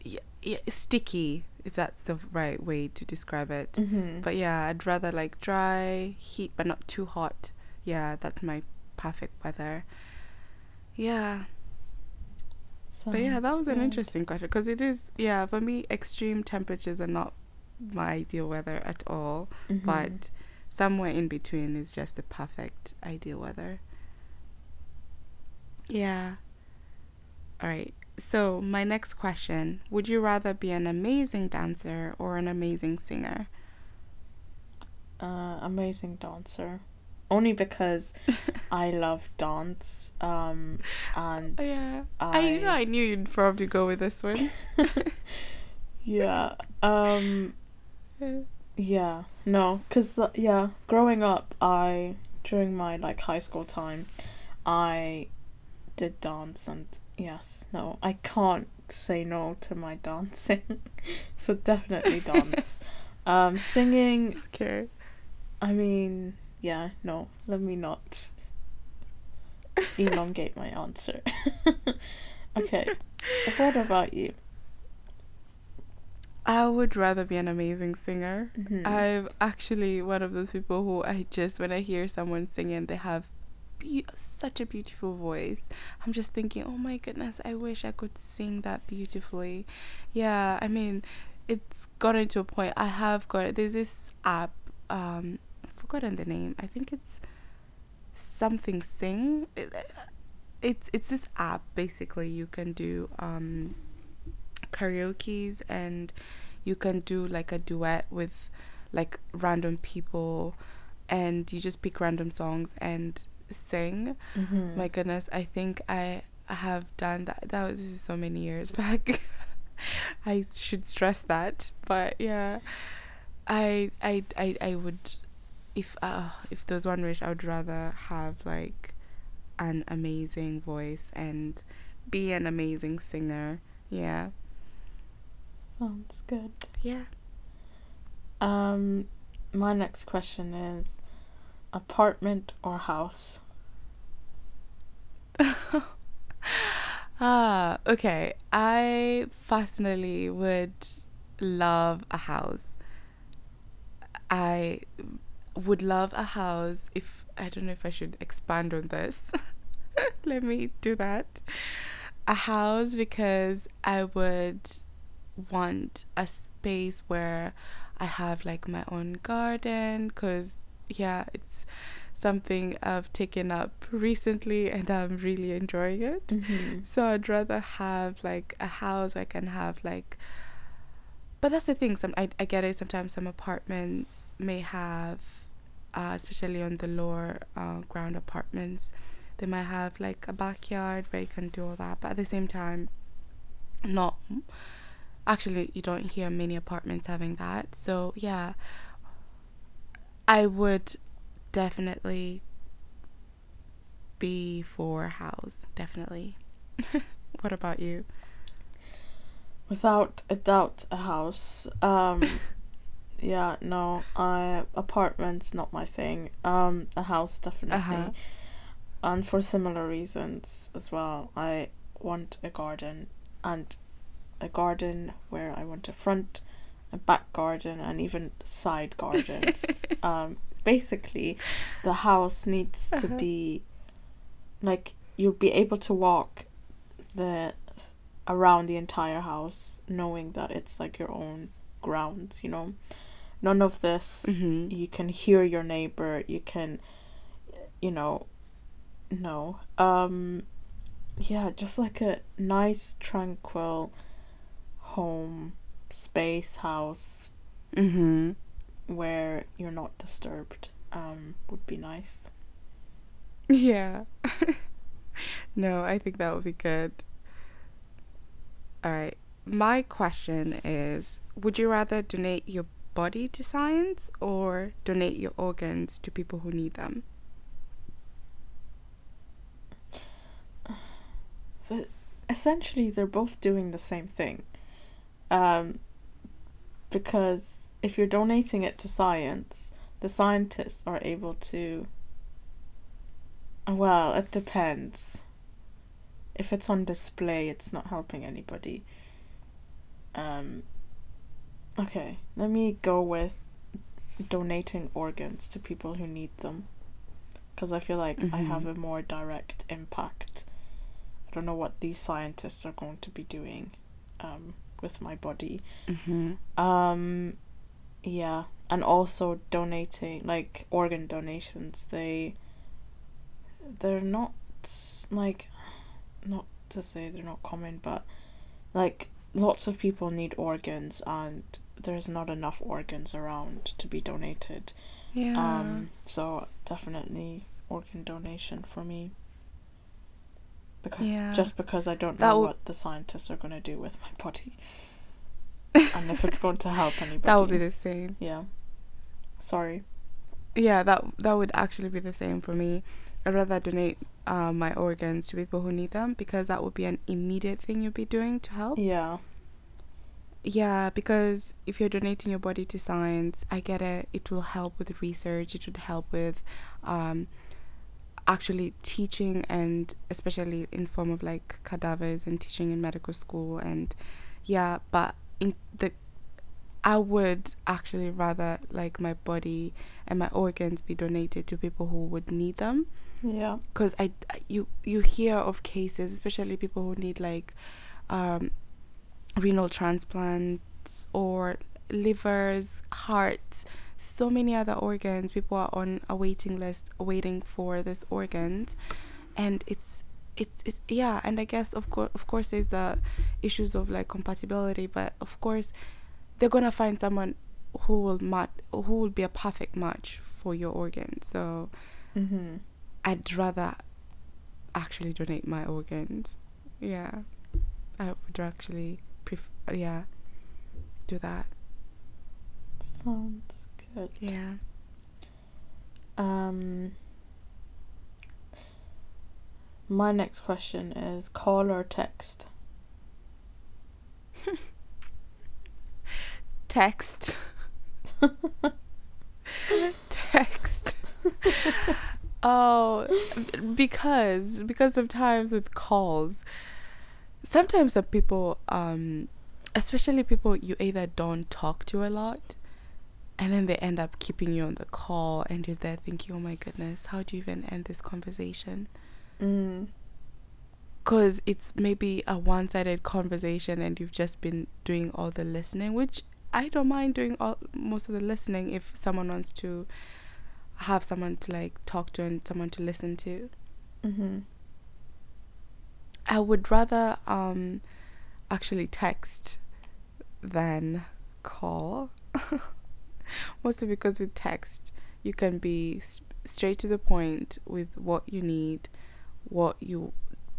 yeah, yeah, sticky if that's the right way to describe it. Mhm. But yeah, I'd rather like dry heat but not too hot. Yeah, that's my perfect weather. Yeah. But yeah, that was an interesting question because it is, yeah, for me, extreme temperatures are not my ideal weather at all, Mhm. but somewhere in between is just the perfect ideal weather. Yeah. All right. So, my next question Would you rather be an amazing dancer or an amazing singer? uh, amazing dancer. Only because I love dance. Um, and Oh, yeah. I, I, I knew you'd probably go with this one. yeah. Um, Yeah, no, cause yeah, growing up, I during my like high school time, I did dance, and yes, no, I can't say no to my dancing, so definitely dance. um, singing, okay. I mean, yeah, no, let me not elongate my answer. okay, what about you? I would rather be an amazing singer. Mhm. I'm actually one of those people who I just when I hear someone singing, they have be- such a beautiful voice. I'm just thinking, oh my goodness, I wish I could sing that beautifully. Yeah, I mean, it's gotten to a point. I have got there's this app. Um, forgotten the name. I think it's something sing. It, it's it's this app basically. You can do um karaoke's and you can do like a duet with like random people and you just pick random songs and sing. Mhm. My goodness, I think I I have done that. That was this is so many years back. I should stress that, but yeah, I I I I would, if uh if there's one wish, I would rather have like an amazing voice and be an amazing singer. Yeah, Sounds good. yeah. Um, my next question is apartment or house? ah, okay. I personally would love a house. I would love a house if I don't know if I should expand on this. Let me do that. A house because I would want a space where I have like my own garden cuz yeah, it's something I've taken up recently and I'm really enjoying it. Mm-hmm. So I'd rather have like a house I can have like but that's the thing, some I, I get it sometimes some apartments may have uh, especially on the lower uh, ground apartments, they might have like a backyard where you can do all that. But at the same time not actually you don't hear many apartments having that. So yeah. I would definitely be for house, definitely. what about you? Without a doubt, a house. Um, yeah, no, I apartments not my thing. Um, a house definitely, Uh-huh. and for similar reasons as well. I want a garden and a garden where I want a front, a back garden, and even side gardens. um, basically, the house needs to Uh-huh. be like you'll be able to walk the around the entire house knowing that it's like your own grounds you know none of this Mm-hmm. you can hear your neighbor you can you know no um yeah just like a nice tranquil home space house Mm-hmm. where you're not disturbed um would be nice Yeah. no, I think that would be good. All right. My question is Would you rather donate your body to science or donate your organs to people who need them? the, essentially they're both doing the same thing. Um, because if you're donating it to science the scientists are able to well it depends. If it's on display it's not helping anybody. Um, okay let me go with donating organs to people who need them because i feel like i Mhm. have a more direct impact I don't know what these scientists are going to be doing um, with my body. Mm-hmm. Um, yeah, and also donating like organ donations. They they're not like not to say they're not common, but like lots of people need organs, and there's not enough organs around to be donated. Yeah. Um, so definitely organ donation for me. Because yeah. just because I don't know would- what the scientists are going to do with my body and if it's going to help anybody. that would be the same. yeah. Sorry. Yeah, that that would actually be the same for me. I'd rather donate uh, my organs to people who need them because that would be an immediate thing you'd be doing to help. Yeah. Yeah, because if you're donating your body to science, I get it. It will help with research. It would help with um, actually teaching and especially in form of like cadavers and teaching in medical school and yeah, but in the I would actually rather like my body and my organs be donated to people who would need them Yeah. because I you you hear of cases, especially people who need like um, renal transplants or livers, hearts, so many other organs. People are on a waiting list waiting for this organs, and it's it's it's yeah, and I guess of course of course there's the issues of like compatibility, but of course they're gonna find someone who will mat who will be a perfect match for your organ. So Mm-hmm. I'd rather actually donate my organs. Yeah, I would actually prefer. Yeah, do that. Sounds good. Yeah. Um, my next question is call or text? Text. Text. oh, because because sometimes with calls, sometimes some people, um, especially people you either don't talk to a lot, and then they end up keeping you on the call, and you're there thinking, oh my goodness, how do you even end this conversation? Mm. because it's maybe a one-sided conversation and you've just been doing all the listening which i don't mind doing all most of the listening if someone wants to have someone to like talk to and someone to listen to. Mm-hmm. i would rather um actually text than call. Mostly because with text you can be s- straight to the point with what you need what you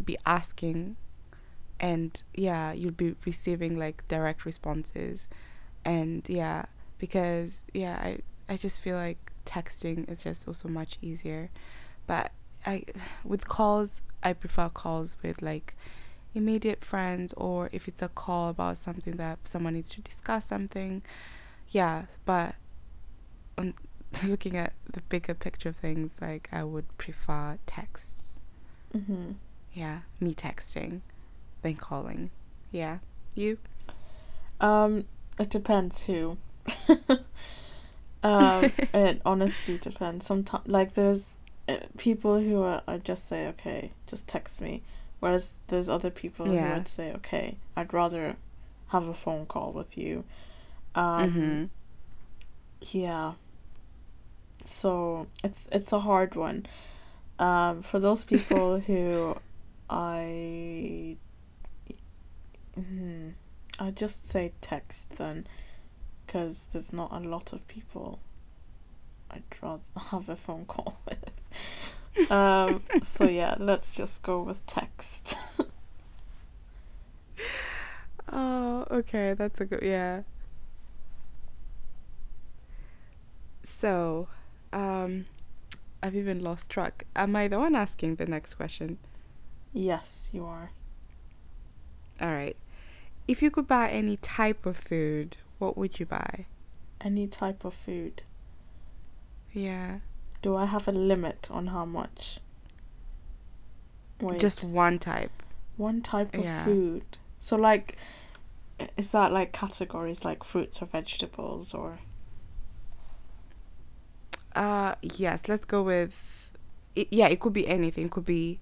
be asking and yeah you'll be receiving like direct responses. And yeah because yeah i i just feel like texting is just also much easier. But i with calls i prefer calls with like immediate friends or if it's a call about something that someone needs to discuss something. Yeah but on looking at the bigger picture of things like i would prefer texts. Mm-hmm. yeah me texting than calling. Yeah. You? Um, it depends who. um, it honestly depends. Sometimes, like, there's uh, people who are, I just say, okay, just text me. Whereas there's other people who would say, okay, I'd rather have a phone call with you. Um, mm-hmm. yeah. So it's it's a hard one. Um, for those people who I, mm, I just say text then, because there's not a lot of people. I'd rather have a phone call with. um, so yeah, let's just go with text. oh okay that's a good yeah so um i've even lost track am i the one asking the next question yes, you are. all right if you could buy any type of food what would you buy Any type of food. yeah Do I have a limit on how much? Wait. just one type one type of Yeah. food. So like is that like categories like fruits or vegetables or Uh, yes, let's go with. It, yeah, it could be anything. It could be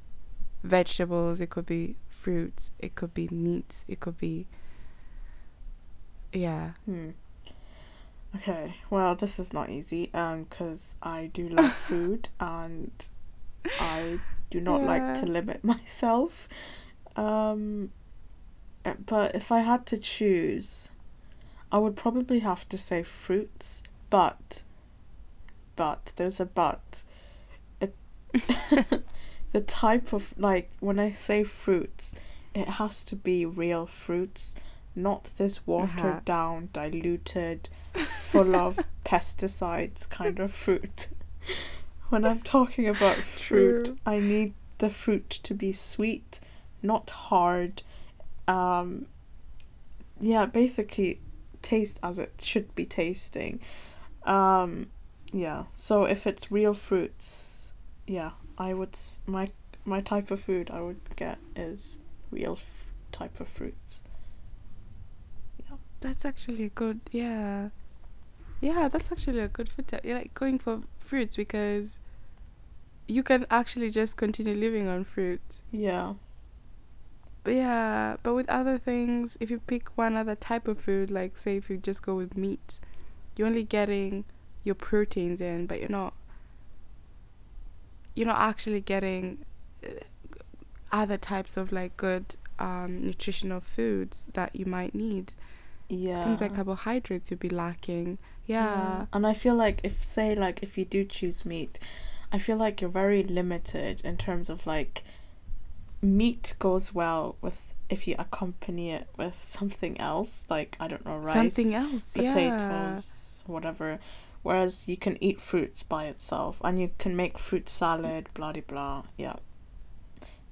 vegetables. It could be fruits. It could be meats. It could be. Yeah. hmm. Okay, well this is not easy um cuz I do love food and I do not like to limit myself. Um uh, but if I had to choose I would probably have to say fruits, but but there's a but. It the type of like when I say fruits, it has to be real fruits, not this watered Uh-huh. down, diluted, full of pesticides kind of fruit. When I'm talking about fruit, True. I need the fruit to be sweet, not hard. Um, yeah, basically taste as it should be tasting. Um, yeah, so if it's real fruits, yeah, I would my my type of food I would get is real f- type of fruits. That's actually a good. Yeah. Yeah, that's actually a good food. You're like going for fruits because you can actually just continue living on fruit. Yeah. But yeah, but with other things, if you pick one other type of food, like say if you just go with meat, you're only getting your proteins in, but you're not you're not actually getting uh, other types of like good um, nutritional foods that you might need. Yeah. Things like carbohydrates you'd be lacking. Yeah. And I feel like if say like if you do choose meat, I feel like you're very limited in terms of like meat goes well with if you accompany it with something else, like I don't know, rice, Something else. potatoes, whatever. Whereas you can eat fruits by itself and you can make fruit salad, blah de blah. Yeah.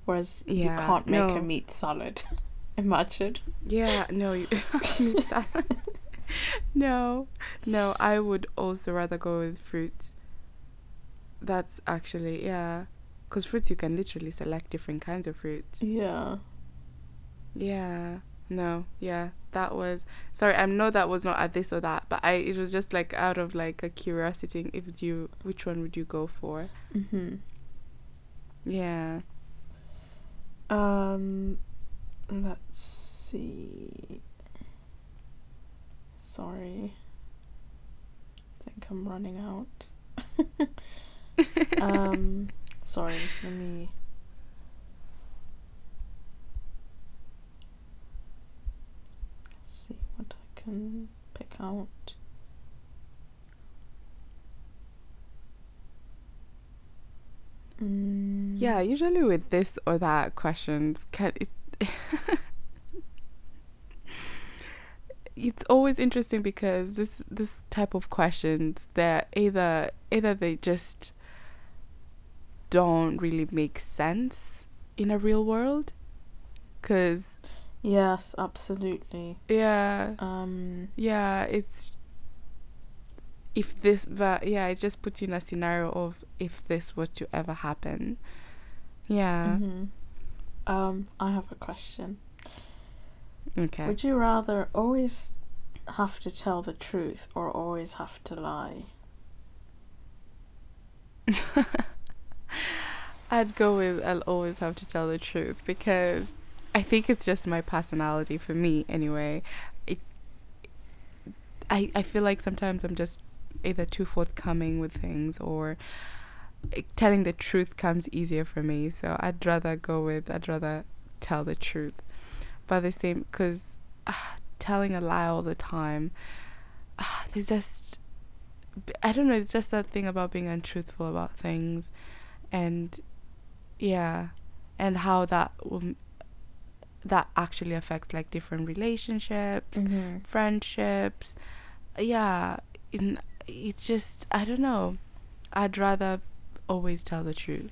Whereas you can't make no. a meat salad. Imagine. Yeah. Yeah. No. You, no. No. I would also rather go with fruits. That's actually yeah. Because fruits you can literally select different kinds of fruits. Yeah. Yeah. No. Yeah. That was sorry. I know that was not at this or that, but I it was just like out of like a curiosity. If you which one would you go for? Mhm. Yeah. Um, let's see. Sorry. I think I'm running out. um, sorry, let me. See what I can pick out. Mm. Yeah. Usually with this or that questions, can it. it's always interesting because this this type of questions they're either either they just don't really make sense in a real world because Yes, absolutely. yeah Um, yeah it's if this but yeah it just puts you in a scenario of if this were to ever happen yeah mhm. Um, I have a question. okay Would you rather always have to tell the truth or always have to lie? I'd go with I'll always have to tell the truth because I think it's just my personality for me anyway. It I I feel like sometimes I'm just either too forthcoming with things or telling the truth comes easier for me. So I'd rather go with I'd rather tell the truth. But the same cuz uh, telling a lie all the time uh, there's just I don't know, it's just that thing about being untruthful about things and yeah and how that will, that actually affects like different relationships Mm-hmm. friendships yeah in it's just i don't know i'd rather always tell the truth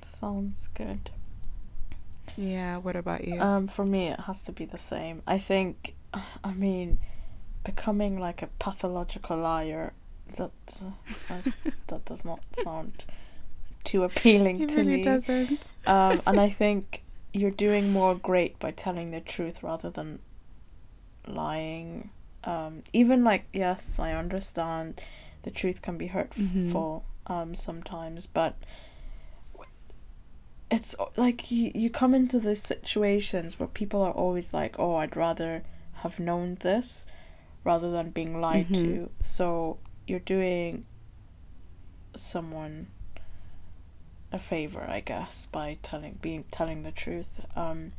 Sounds good. yeah what about you Um, for me, it has to be the same. I think, I mean, becoming like a pathological liar, that uh, that does not sound too appealing it to really me. doesn't Um, and I think you're doing more great by telling the truth rather than lying. Um, even like yes, I understand the truth can be hurtful um, sometimes, but it's like you, you come into those situations where people are always like, "Oh, I'd rather have known this," rather than being lied Mhm. to. So you're doing someone a favor, I guess, by telling being telling the truth. Um,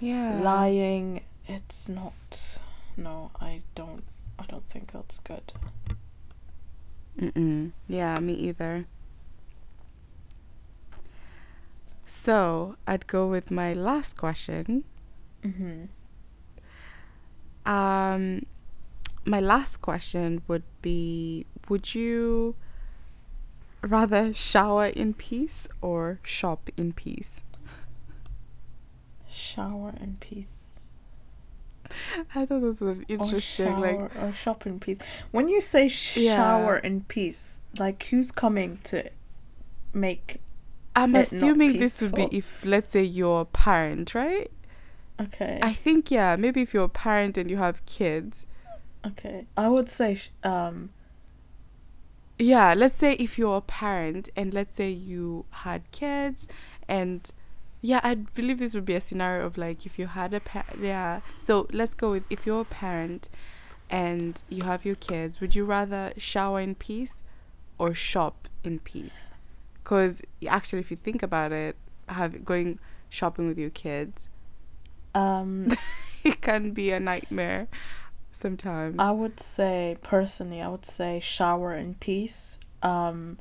yeah lying, it's not. No, I don't. I don't think that's good. Mm-mm. yeah me either so i'd go with my last question Mm-hmm. Um, my last question would be: Would you rather shower in peace or shop in peace? Shower in peace. I thought this was interesting. Or Like, or shop in peace. When you say Yeah. shower in peace, like who's coming to make? I'm assuming this would be if, let's say, you're a parent, right? Okay. I think yeah, maybe if you're a parent and you have kids. okay. I would say sh- um. Yeah, let's say if you're a parent and let's say you had kids and yeah, I believe this would be a scenario of like if you had a pa- yeah. So let's go with if you're a parent and you have your kids, would you rather shower in peace or shop in peace? Cuz actually if you think about it, have going shopping with your kids? Um, It can be a nightmare sometimes. I would say personally, I would say shower in peace. Um,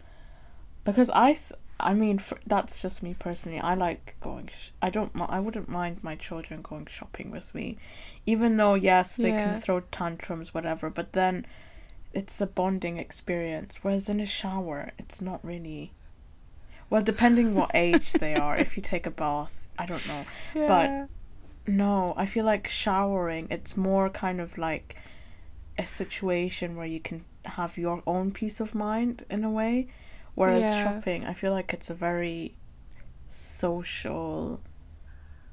because I, th- I mean, for, that's just me personally. I like going. Sh- I don't. I wouldn't mind my children going shopping with me, even though yes, they Yeah. can throw tantrums, whatever. But then, it's a bonding experience. Whereas in a shower, it's not really. Well, depending what age they are, if you take a bath, I don't know. yeah. But No, I feel like showering, it's more kind of like a situation where you can have your own peace of mind in a way. Whereas Yeah. shopping, I feel like it's a very social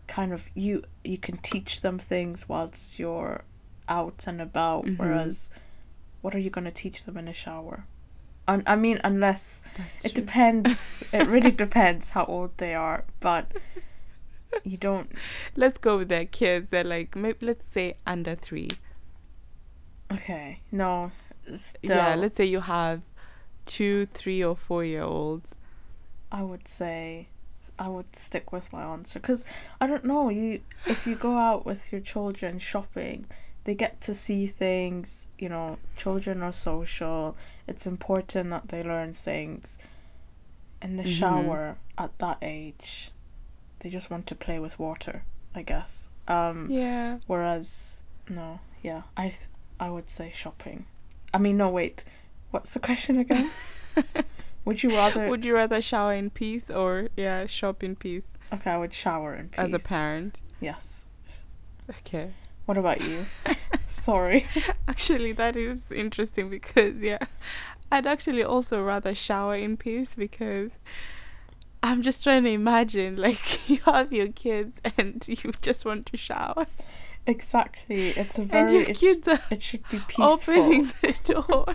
kind of you you can teach them things whilst you're out and about Mhm. whereas what are you going to teach them in a shower? Un- I mean unless That's it true. depends it really depends how old they are but you don't Let's go with their kids. They're like maybe let's say under three. Okay. No. Still, Yeah, let's say you have two, three, or four year olds. I would say I would stick with my answer because I don't know you. If you go out with your children shopping, they get to see things. You know, children are social. It's important that they learn things. In the Mhm. shower at that age, they just want to play with water. I guess. Um. Yeah. Whereas no, yeah, I th- I would say shopping. I mean, no, wait. What's the question again? would you rather? Would you rather shower in peace or yeah, shop in peace Okay, I would shower in peace. as a parent? Yes. Okay. What about you? Sorry. Actually, that is interesting because yeah, I'd actually also rather shower in peace because I'm just trying to imagine like you have your kids and you just want to shower Exactly. It's a very. and your It, kids are it should be peaceful. opening the door.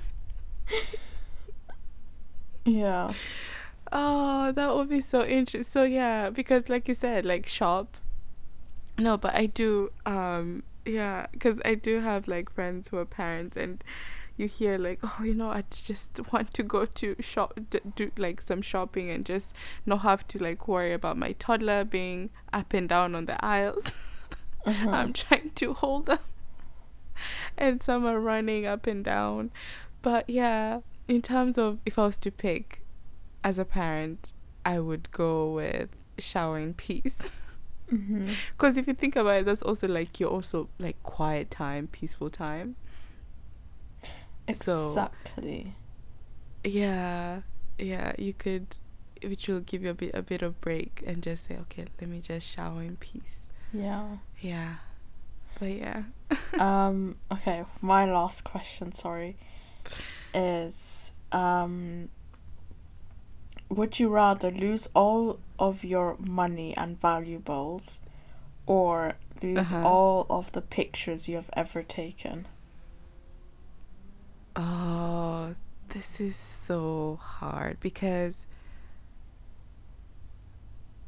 Yeah. Oh, that would be so interesting. So yeah, because like you said, like shop. No, but I do. Um, yeah, because I do have like friends who are parents, and you hear like, oh, you know, I just want to go to shop, d- do like some shopping, and just not have to like worry about my toddler being up and down on the aisles. Uh-huh. I'm trying to hold them, and some are running up and down. But yeah, in terms of if I was to pick as a parent, I would go with shower in peace. Because if you think about it, that's also like you're also like quiet time, peaceful time. So- Exactly. Yeah, yeah, you could, which will give you a bit a bit of break and just say, okay, let me just shower in peace. Yeah. Yeah, but yeah. um. Okay. My last question. Sorry. Is um. Would you rather lose all of your money and valuables, or lose Uh-huh. all of the pictures you have ever taken? Oh, this is so hard because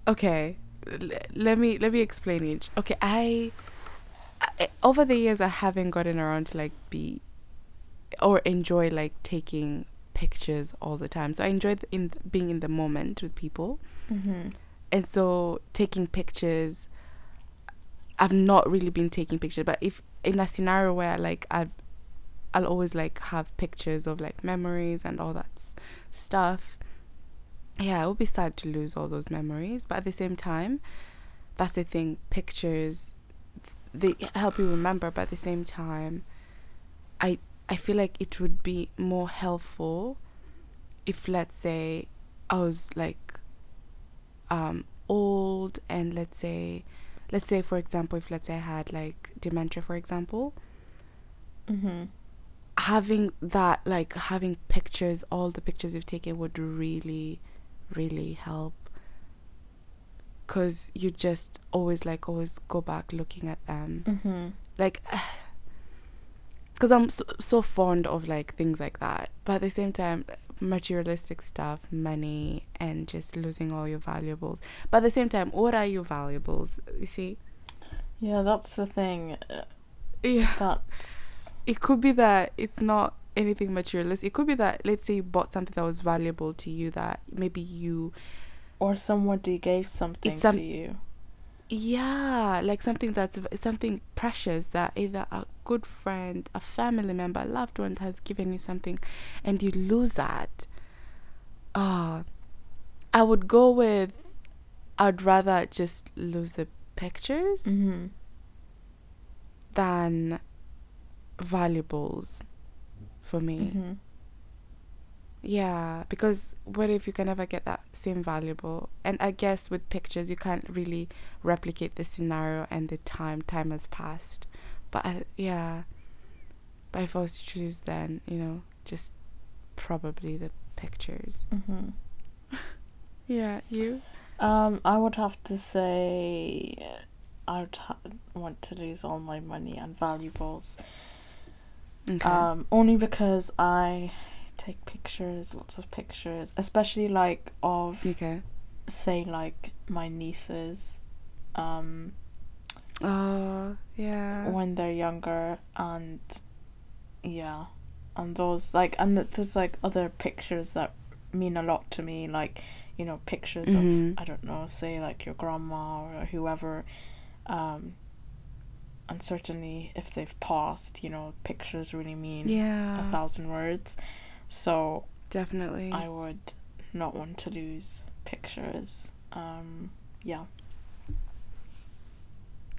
Okay, l- let me let me explain each. Okay, I, I over the years I haven't gotten around to like be or enjoy like taking pictures all the time. So I enjoy the, in being in the moment with people. Mm-hmm. and so taking pictures i've not really been taking pictures but if in a scenario where like i i'll always like have pictures of like memories and all that s- stuff yeah it would be sad to lose all those memories but at the same time that's the thing pictures they help you remember but at the same time i i feel like it would be more helpful if let's say i was like um old and let's say let's say for example if let's say i had like dementia for example Mm-hmm. having that like having pictures all the pictures you've taken would really really help because you just always like always go back looking at them Mm-hmm. like because i'm so, so fond of like things like that. But at the same time materialistic stuff money and just losing all your valuables. But at the same time what are your valuables? You see? Yeah, that's the thing. Uh, yeah. That's it could be that it's not anything materialistic it could be that let's say you bought something that was valuable to you that maybe you or somebody gave something some- to you. yeah like something that's something precious that either a good friend a family member a loved one has given you something and you lose that oh i would go with i'd rather just lose the pictures Mm-hmm. than valuables for me Mm-hmm. Yeah, because what if you can never get that same valuable? And I guess with pictures, you can't really replicate the scenario and the time. Time has passed. But I, yeah, but if I was to choose, then you know, just probably the pictures. Mm-hmm. Yeah, you. Um, I would have to say I would ha- want to lose all my money and valuables. Okay. Um, only because I take pictures, lots of pictures, especially like of okay. say like my nieces, um, Oh, yeah. when they're younger, and yeah, and those like and there's like other pictures that mean a lot to me, like you know pictures Mhm. of I don't know, say like your grandma or whoever, um, and certainly if they've passed, you know, pictures really mean Yeah. a thousand words. So Definitely. I would not want to lose pictures. Um, yeah.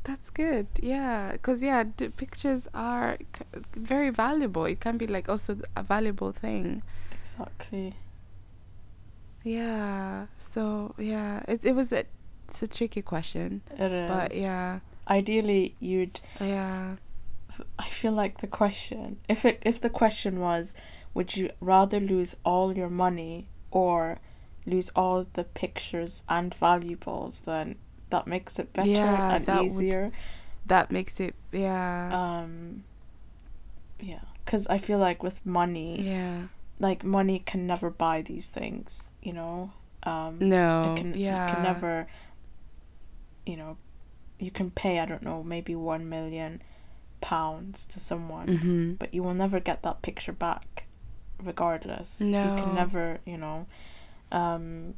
That's good. Yeah, because yeah, d- pictures are c- very valuable. It can be like also a valuable thing. Exactly. Yeah. So yeah, it it was a it's a tricky question, It is. but yeah, Ideally, you'd. yeah, I feel like the question, if it if the question was, would you rather lose all your money or lose all the pictures and valuables? Then that makes it better Yeah, and that would- easier. that makes it yeah, Um. Yeah, because I feel like with money, yeah. like money can never buy these things. You know. Um. No, it can yeah, you can never you know you can pay i don't know maybe one million pounds to someone Mm-hmm. but you will never get that picture back regardless no. you can never you know um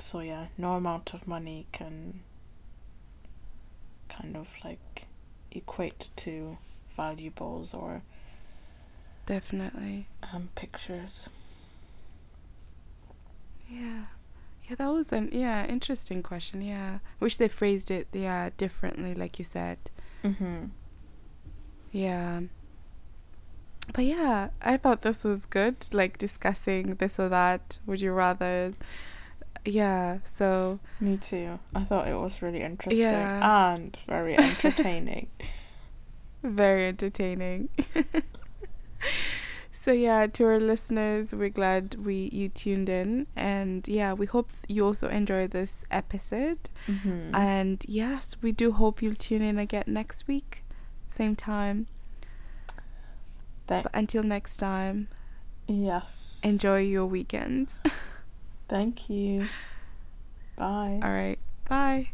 so yeah no amount of money can kind of like equate to valuables or Definitely. um pictures Yeah. Yeah, that was an yeah, interesting question. Yeah. Wish they phrased it yeah, differently like you said. mm-hmm. Yeah. But yeah, I thought this was good, like discussing this or that. Would you rather? Yeah, so me too i thought it was really interesting Yeah. and very entertaining very entertaining. so yeah, to our listeners, we're glad we you tuned in and yeah, we hope you also enjoy this episode. mm-hmm. And yes, we do hope you'll tune in again next week, same time. Thank- But until next time, Yes. enjoy your weekend. Thank you. Bye. All right. Bye.